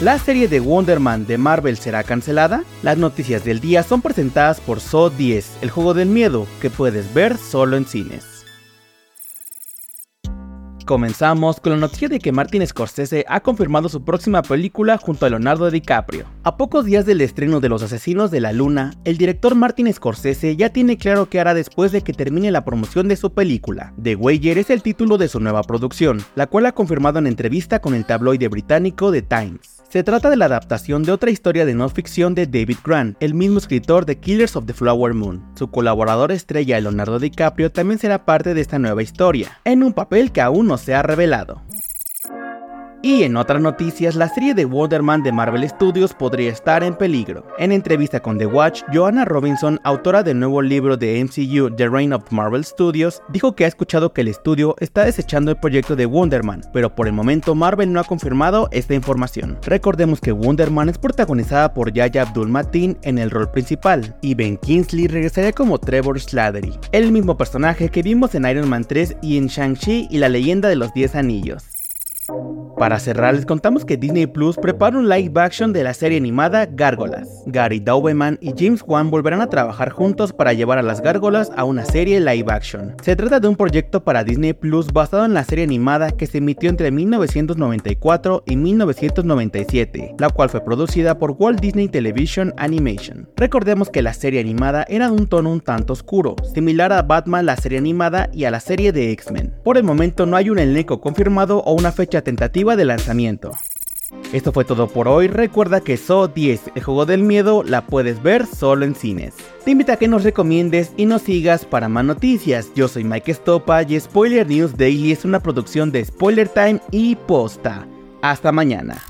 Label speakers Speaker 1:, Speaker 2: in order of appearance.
Speaker 1: ¿La serie de Wonder Man de Marvel será cancelada? Las noticias del día son presentadas por So 10, el juego del miedo, que puedes ver solo en cines. Comenzamos con la noticia de que Martin Scorsese ha confirmado su próxima película junto a Leonardo DiCaprio. A pocos días del estreno de Los Asesinos de la Luna, el director Martin Scorsese ya tiene claro qué hará después de que termine la promoción de su película. The Wager es el título de su nueva producción, la cual ha confirmado en entrevista con el tabloide británico The Times. Se trata de la adaptación de otra historia de no ficción de David Grant, el mismo escritor de Killers of the Flower Moon. Su colaborador estrella Leonardo DiCaprio también será parte de esta nueva historia, en un papel que aún no se ha revelado. Y en otras noticias, la serie de Wonder Man de Marvel Studios podría estar en peligro. En entrevista con The Watch, Joanna Robinson, autora del nuevo libro de MCU The Reign of Marvel Studios, dijo que ha escuchado que el estudio está desechando el proyecto de Wonder Man, pero por el momento Marvel no ha confirmado esta información. Recordemos que Wonder Man es protagonizada por Yaya Abdul Mateen en el rol principal, y Ben Kingsley regresaría como Trevor Slattery, el mismo personaje que vimos en Iron Man 3 y en Shang-Chi y la leyenda de los 10 anillos. Para cerrar, les contamos que Disney Plus prepara un live action de la serie animada Gárgolas. Gary Dauberman y James Wan volverán a trabajar juntos para llevar a las gárgolas a una serie live action. Se trata de un proyecto para Disney Plus basado en la serie animada que se emitió entre 1994 y 1997, la cual fue producida por Walt Disney Television Animation. Recordemos que la serie animada era de un tono un tanto oscuro, similar a Batman la serie animada y a la serie de X-Men. Por el momento no hay un elenco confirmado o una fecha tentativa de lanzamiento. Esto fue todo por hoy, recuerda que So 10, el juego del miedo, la puedes ver solo en cines. Te invito a que nos recomiendes y nos sigas para más noticias. Yo soy Mike Stopa y Spoiler News Daily es una producción de Spoiler Time y Posta. Hasta mañana.